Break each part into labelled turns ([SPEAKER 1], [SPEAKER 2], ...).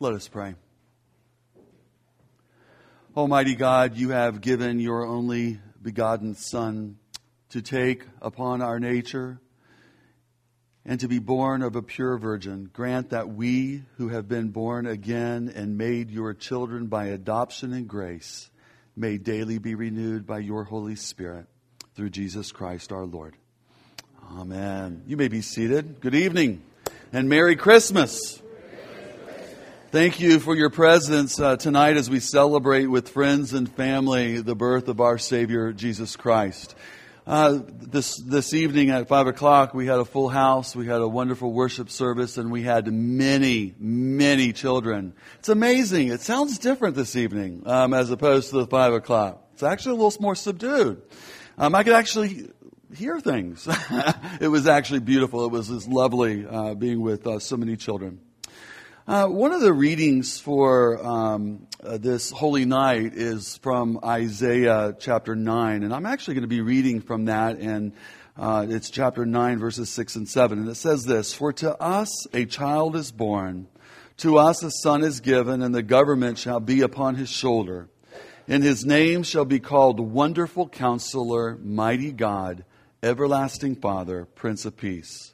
[SPEAKER 1] Let us pray. Almighty God, you have given your only begotten Son to take upon our nature and to be born of a pure virgin. Grant that we who have been born again and made your children by adoption and grace may daily be renewed by your Holy Spirit through Jesus Christ our Lord. Amen. You may be seated. Good evening and Merry Christmas. Thank you for your presence uh, tonight as we celebrate with friends and family the birth of our Savior, Jesus Christ. Uh, this this evening at five o'clock, we had a full house. We had a wonderful worship service, and we had many, many children. It's amazing. It sounds different this evening um, as opposed to the five o'clock. It's actually a little more subdued. Um, I could actually hear things. it was actually beautiful. It was just lovely uh, being with uh, so many children. Uh, one of the readings for um, uh, this holy night is from Isaiah chapter 9. And I'm actually going to be reading from that, and uh, it's chapter 9, verses 6 and 7. And it says this For to us a child is born, to us a son is given, and the government shall be upon his shoulder. And his name shall be called Wonderful Counselor, Mighty God, Everlasting Father, Prince of Peace.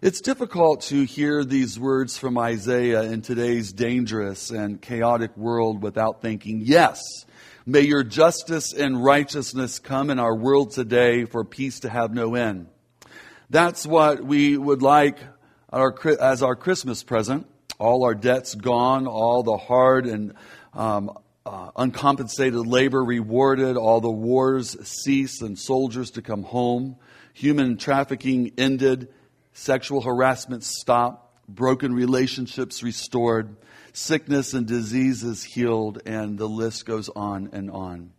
[SPEAKER 1] It's difficult to hear these words from Isaiah in today's dangerous and chaotic world without thinking, yes, May your justice and righteousness come in our world today for peace to have no end. That's what we would like our, as our Christmas present. All our debts gone, all the hard and um, uh, uncompensated labor rewarded, all the wars cease and soldiers to come home, human trafficking ended, sexual harassment stopped, broken relationships restored, sickness and diseases healed, and the list goes on and on.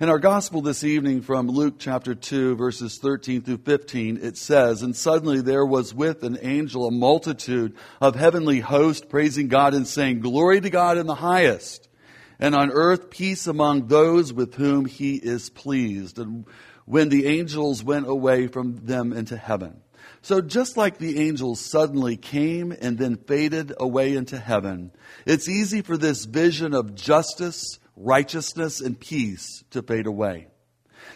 [SPEAKER 1] In our gospel this evening from Luke chapter 2, verses 13 through 15, it says, And suddenly there was with an angel a multitude of heavenly hosts praising God and saying, Glory to God in the highest, and on earth peace among those with whom he is pleased. And when the angels went away from them into heaven. So just like the angels suddenly came and then faded away into heaven, it's easy for this vision of justice, righteousness, and peace to fade away.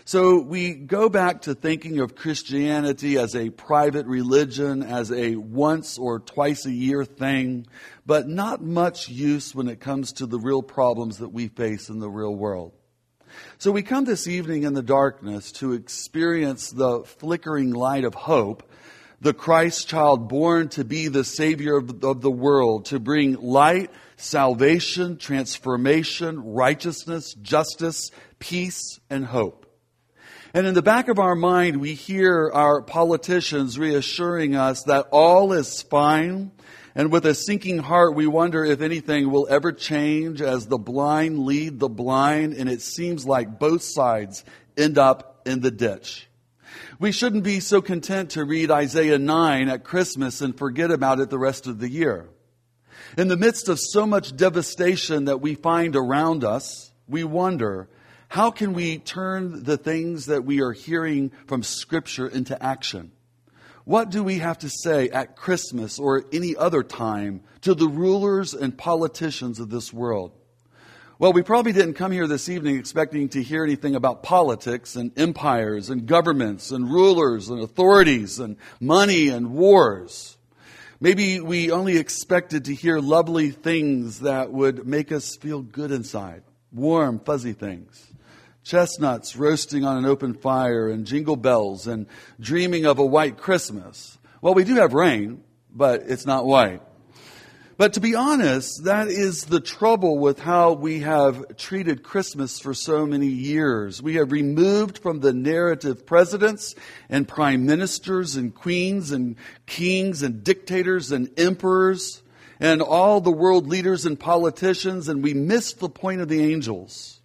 [SPEAKER 1] So we go back to thinking of Christianity as a private religion, as a once or twice a year thing, but not much use when it comes to the real problems that we face in the real world. So we come this evening in the darkness to experience the flickering light of hope the Christ child born to be the Savior of the, of the world, to bring light, salvation, transformation, righteousness, justice, peace, and hope. And in the back of our mind, we hear our politicians reassuring us that all is fine. And with a sinking heart, we wonder if anything will ever change as the blind lead the blind, and it seems like both sides end up in the ditch. We shouldn't be so content to read Isaiah 9 at Christmas and forget about it the rest of the year. In the midst of so much devastation that we find around us, we wonder, how can we turn the things that we are hearing from Scripture into action? What do we have to say at Christmas or any other time to the rulers and politicians of this world? Well, we probably didn't come here this evening expecting to hear anything about politics and empires and governments and rulers and authorities and money and wars. Maybe we only expected to hear lovely things that would make us feel good inside. Warm, fuzzy things. Chestnuts roasting on an open fire and jingle bells and dreaming of a white Christmas. Well, we do have rain, but it's not white. But to be honest, that is the trouble with how we have treated Christmas for so many years. We have removed from the narrative presidents and prime ministers and queens and kings and dictators and emperors and all the world leaders and politicians, and we missed the point of the angels.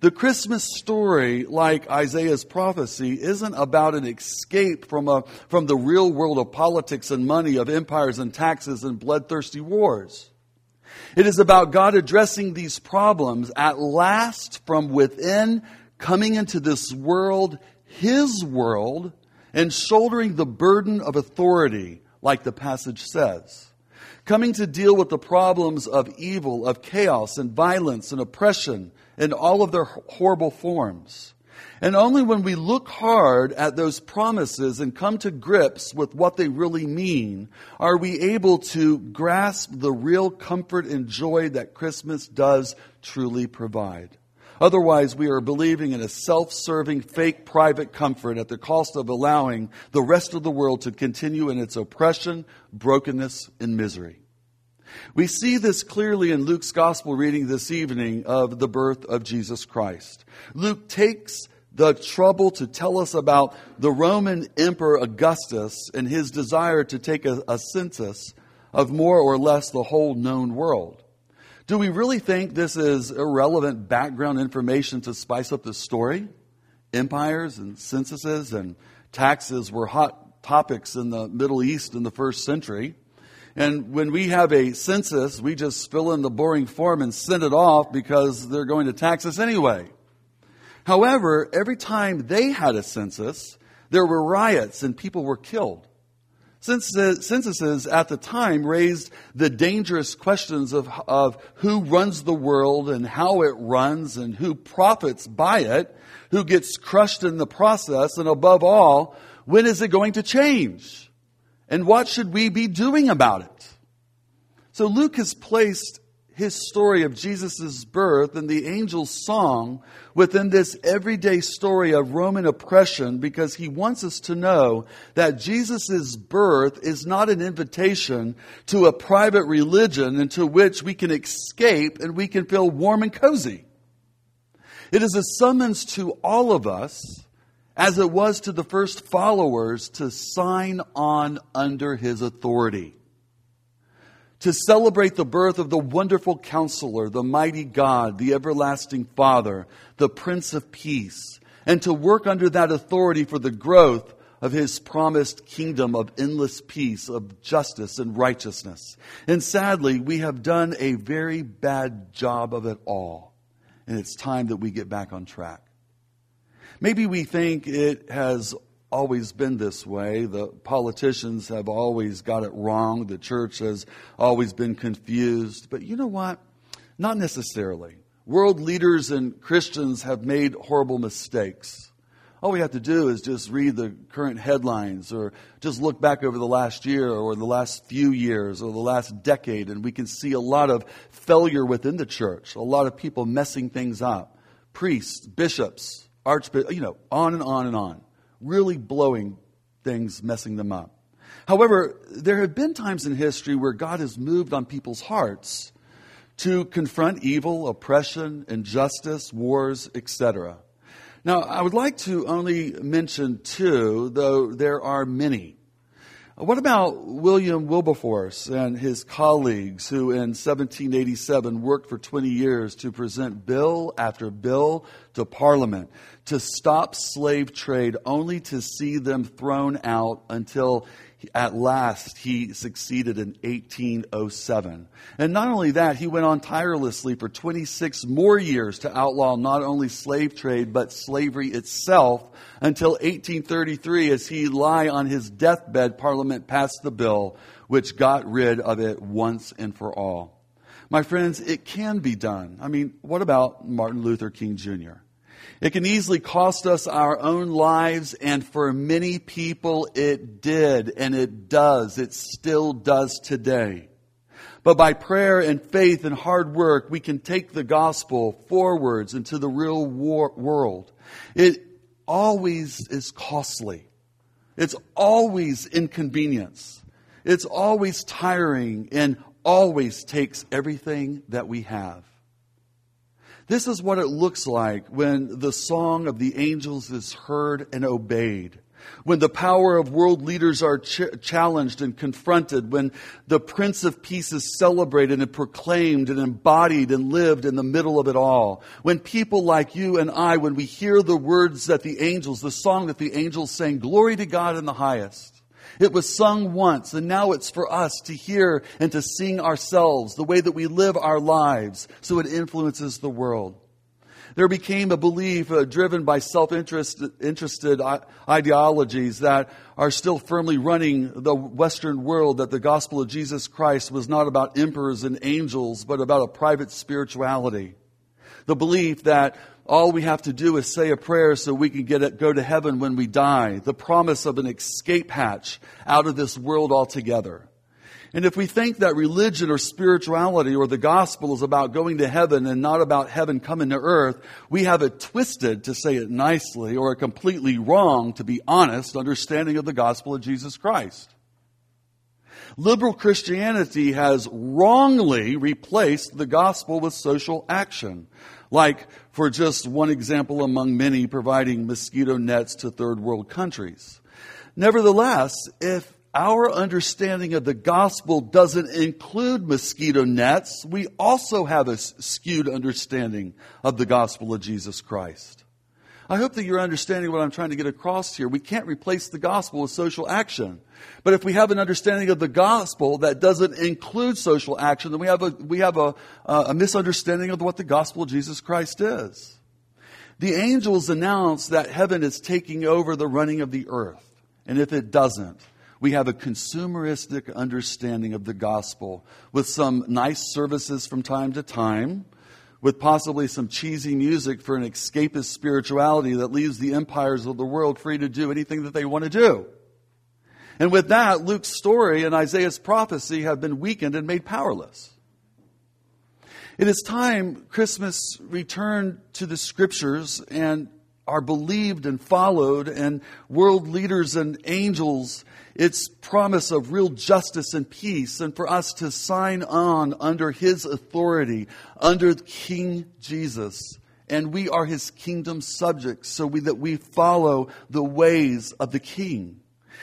[SPEAKER 1] The Christmas story, like Isaiah's prophecy, isn't about an escape from, a, from the real world of politics and money, of empires and taxes and bloodthirsty wars. It is about God addressing these problems at last from within, coming into this world, His world, and shouldering the burden of authority, like the passage says coming to deal with the problems of evil, of chaos and violence and oppression in all of their horrible forms. And only when we look hard at those promises and come to grips with what they really mean are we able to grasp the real comfort and joy that Christmas does truly provide. Otherwise, we are believing in a self-serving, fake private comfort at the cost of allowing the rest of the world to continue in its oppression, brokenness, and misery. We see this clearly in Luke's gospel reading this evening of the birth of Jesus Christ. Luke takes the trouble to tell us about the Roman Emperor Augustus and his desire to take a, a census of more or less the whole known world. Do we really think this is irrelevant background information to spice up the story? Empires and censuses and taxes were hot topics in the Middle East in the first century. And when we have a census, we just fill in the boring form and send it off because they're going to tax us anyway. However, every time they had a census, there were riots and people were killed. Censuses at the time raised the dangerous questions of, of who runs the world and how it runs and who profits by it, who gets crushed in the process, and above all, when is it going to change? And what should we be doing about it? So Luke has placed his story of Jesus' birth and the angel's song within this everyday story of Roman oppression because he wants us to know that Jesus' birth is not an invitation to a private religion into which we can escape and we can feel warm and cozy. It is a summons to all of us, as it was to the first followers, to sign on under his authority to celebrate the birth of the wonderful counselor, the mighty God, the everlasting Father, the Prince of Peace, and to work under that authority for the growth of his promised kingdom of endless peace, of justice and righteousness. And sadly, we have done a very bad job of it all. And it's time that we get back on track. Maybe we think it has always been this way. The politicians have always got it wrong. The church has always been confused. But you know what? Not necessarily. World leaders and Christians have made horrible mistakes. All we have to do is just read the current headlines or just look back over the last year or the last few years or the last decade and we can see a lot of failure within the church, a lot of people messing things up. Priests, bishops, archbishops, you know, on and on and on really blowing things, messing them up. However, there have been times in history where God has moved on people's hearts to confront evil, oppression, injustice, wars, etc. Now, I would like to only mention two, though there are many. What about William Wilberforce and his colleagues who in 1787 worked for 20 years to present bill after bill to Parliament to stop slave trade only to see them thrown out until at last he succeeded in 1807. And not only that, he went on tirelessly for 26 more years to outlaw not only slave trade, but slavery itself until 1833 as he lay on his deathbed, Parliament passed the bill which got rid of it once and for all. My friends, it can be done. I mean, what about Martin Luther King Jr.? It can easily cost us our own lives, and for many people it did, and it does. It still does today. But by prayer and faith and hard work, we can take the gospel forwards into the real war- world. It always is costly. It's always inconvenience. It's always tiring and always takes everything that we have. This is what it looks like when the song of the angels is heard and obeyed. when the power of world leaders are ch- challenged and confronted, when the Prince of Peace is celebrated and proclaimed and embodied and lived in the middle of it all, when people like you and I, when we hear the words that the angels, the song that the angels sang, glory to God in the highest. It was sung once, and now it's for us to hear and to sing ourselves, the way that we live our lives, so it influences the world. There became a belief uh, driven by self-interested ideologies that are still firmly running the Western world that the gospel of Jesus Christ was not about emperors and angels, but about a private spirituality. The belief that all we have to do is say a prayer so we can get it, go to heaven when we die. The promise of an escape hatch out of this world altogether. And if we think that religion or spirituality or the gospel is about going to heaven and not about heaven coming to earth, we have a twisted, to say it nicely, or a completely wrong, to be honest, understanding of the gospel of Jesus Christ. Liberal Christianity has wrongly replaced the gospel with social action. Like, for just one example among many, providing mosquito nets to third world countries. Nevertheless, if our understanding of the gospel doesn't include mosquito nets, we also have a skewed understanding of the gospel of Jesus Christ. I hope that you're understanding what I'm trying to get across here. We can't replace the gospel with social action. But if we have an understanding of the gospel that doesn't include social action, then we have a, we have a, a misunderstanding of what the gospel of Jesus Christ is. The angels announce that heaven is taking over the running of the earth. And if it doesn't, we have a consumeristic understanding of the gospel with some nice services from time to time, with possibly some cheesy music for an escapist spirituality that leaves the empires of the world free to do anything that they want to do. And with that, Luke's story and Isaiah's prophecy have been weakened and made powerless. It is time Christmas returned to the scriptures and are believed and followed, and world leaders and angels its promise of real justice and peace, and for us to sign on under His authority, under King Jesus. And we are His kingdom subjects, so we, that we follow the ways of the King.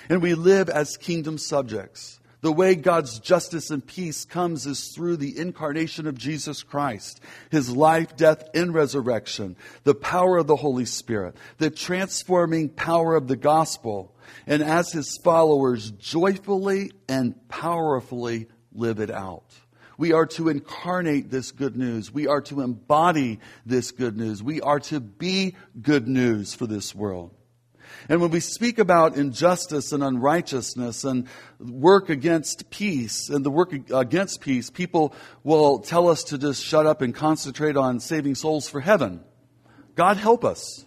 [SPEAKER 1] And we live as kingdom subjects. The way God's justice and peace comes is through the incarnation of Jesus Christ, His life, death, and resurrection, the power of the Holy Spirit, the transforming power of the gospel, and as His followers, joyfully and powerfully live it out. We are to incarnate this good news. We are to embody this good news. We are to be good news for this world. And when we speak about injustice and unrighteousness and work against peace and the work against peace, people will tell us to just shut up and concentrate on saving souls for heaven. God help us.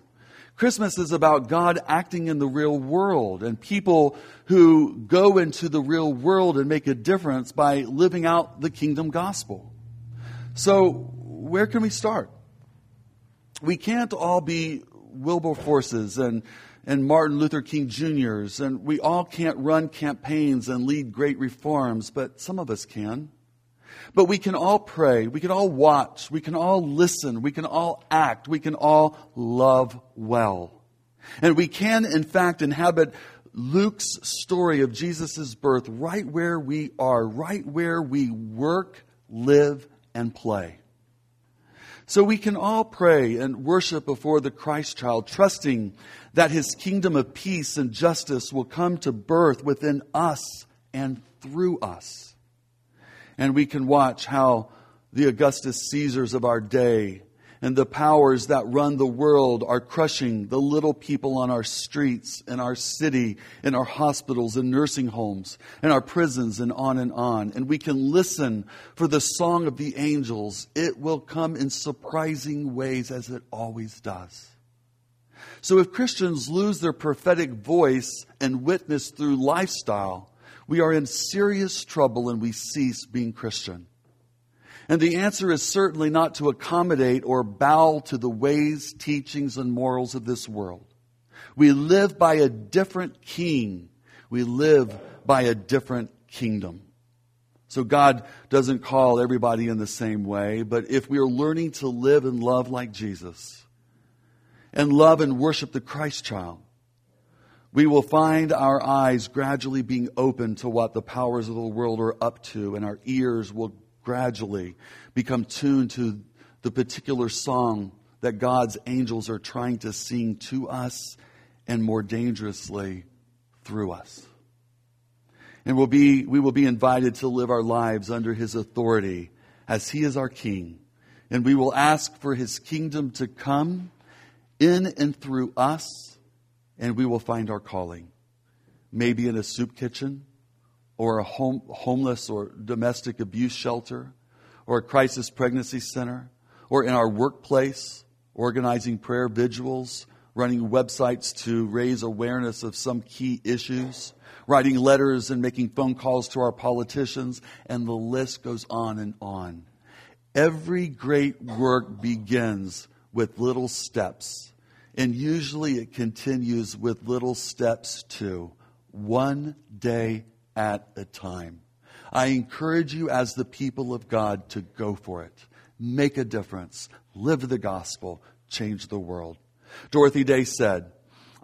[SPEAKER 1] Christmas is about God acting in the real world and people who go into the real world and make a difference by living out the kingdom gospel. So, where can we start? We can't all be Wilberforces and and Martin Luther King Jr.'s, and we all can't run campaigns and lead great reforms, but some of us can. But we can all pray, we can all watch, we can all listen, we can all act, we can all love well. And we can, in fact, inhabit Luke's story of Jesus' birth right where we are, right where we work, live, and play. So we can all pray and worship before the Christ child, trusting that his kingdom of peace and justice will come to birth within us and through us. And we can watch how the Augustus Caesars of our day and the powers that run the world are crushing the little people on our streets, in our city, in our hospitals and nursing homes, in our prisons, and on and on. And we can listen for the song of the angels. It will come in surprising ways as it always does. So if Christians lose their prophetic voice and witness through lifestyle, we are in serious trouble and we cease being Christian. And the answer is certainly not to accommodate or bow to the ways, teachings, and morals of this world. We live by a different king. We live by a different kingdom. So God doesn't call everybody in the same way, but if we are learning to live and love like Jesus and love and worship the Christ child, we will find our eyes gradually being open to what the powers of the world are up to, and our ears will gradually become tuned to the particular song that God's angels are trying to sing to us and more dangerously through us. And we'll be, we will be invited to live our lives under His authority as He is our King. And we will ask for His kingdom to come in and through us, and we will find our calling. Maybe in a soup kitchen, or a home, homeless or domestic abuse shelter, or a crisis pregnancy center, or in our workplace, organizing prayer vigils, running websites to raise awareness of some key issues, writing letters and making phone calls to our politicians, and the list goes on and on. Every great work begins with little steps, and usually it continues with little steps too, one day at a time. I encourage you as the people of God to go for it. Make a difference. Live the gospel. Change the world. Dorothy Day said,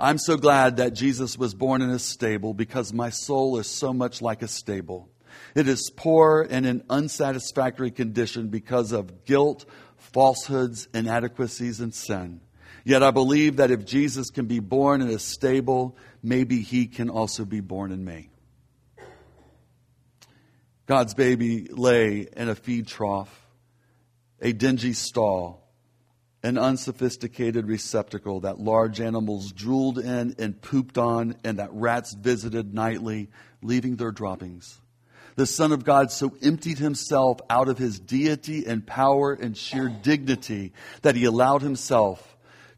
[SPEAKER 1] I'm so glad that Jesus was born in a stable because my soul is so much like a stable. It is poor and in unsatisfactory condition because of guilt, falsehoods, inadequacies, and sin. Yet I believe that if Jesus can be born in a stable, maybe he can also be born in me. God's baby lay in a feed trough, a dingy stall, an unsophisticated receptacle that large animals drooled in and pooped on, and that rats visited nightly, leaving their droppings. The Son of God so emptied himself out of his deity and power and sheer dignity that he allowed himself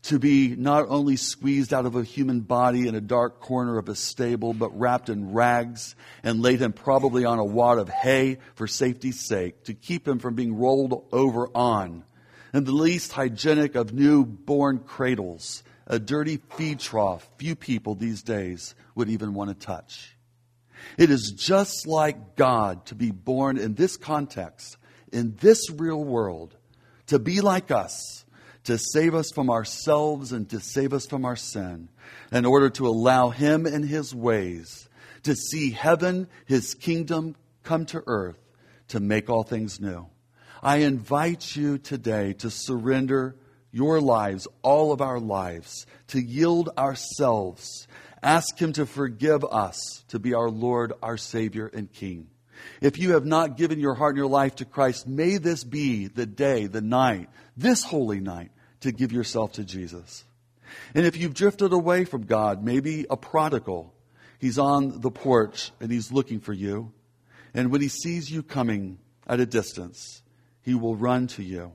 [SPEAKER 1] to be not only squeezed out of a human body in a dark corner of a stable, but wrapped in rags and laid him probably on a wad of hay for safety's sake to keep him from being rolled over on in the least hygienic of newborn cradles, a dirty feed trough few people these days would even want to touch. It is just like God to be born in this context, in this real world, to be like us, to save us from ourselves and to save us from our sin, in order to allow Him and His ways to see heaven, His kingdom come to earth, to make all things new. I invite you today to surrender your lives, all of our lives, to yield ourselves. Ask Him to forgive us, to be our Lord, our Savior, and King. If you have not given your heart and your life to Christ, may this be the day, the night, this holy night, to give yourself to Jesus. And if you've drifted away from God, maybe a prodigal, he's on the porch and he's looking for you. And when he sees you coming at a distance, he will run to you.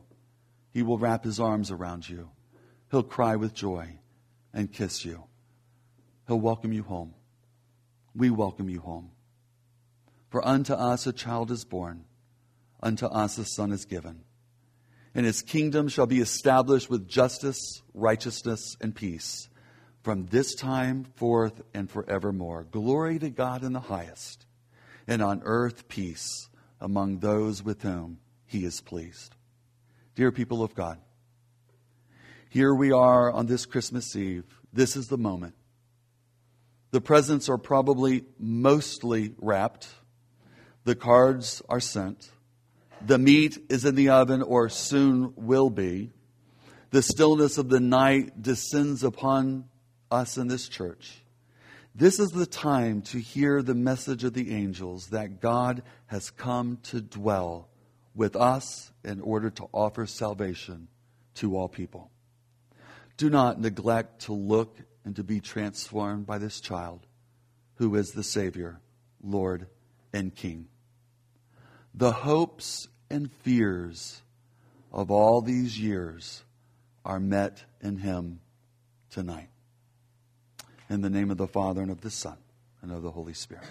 [SPEAKER 1] He will wrap his arms around you. He'll cry with joy and kiss you. He'll welcome you home. We welcome you home. For unto us a child is born, unto us a son is given. And his kingdom shall be established with justice, righteousness, and peace from this time forth and forevermore. Glory to God in the highest, and on earth peace among those with whom he is pleased. Dear people of God, here we are on this Christmas Eve. This is the moment. The presents are probably mostly wrapped. The cards are sent. The meat is in the oven or soon will be. The stillness of the night descends upon us in this church. This is the time to hear the message of the angels that God has come to dwell with us in order to offer salvation to all people. Do not neglect to look and to be transformed by this child who is the Savior, Lord, and King. The hopes and fears of all these years are met in Him tonight. In the name of the Father, and of the Son, and of the Holy Spirit.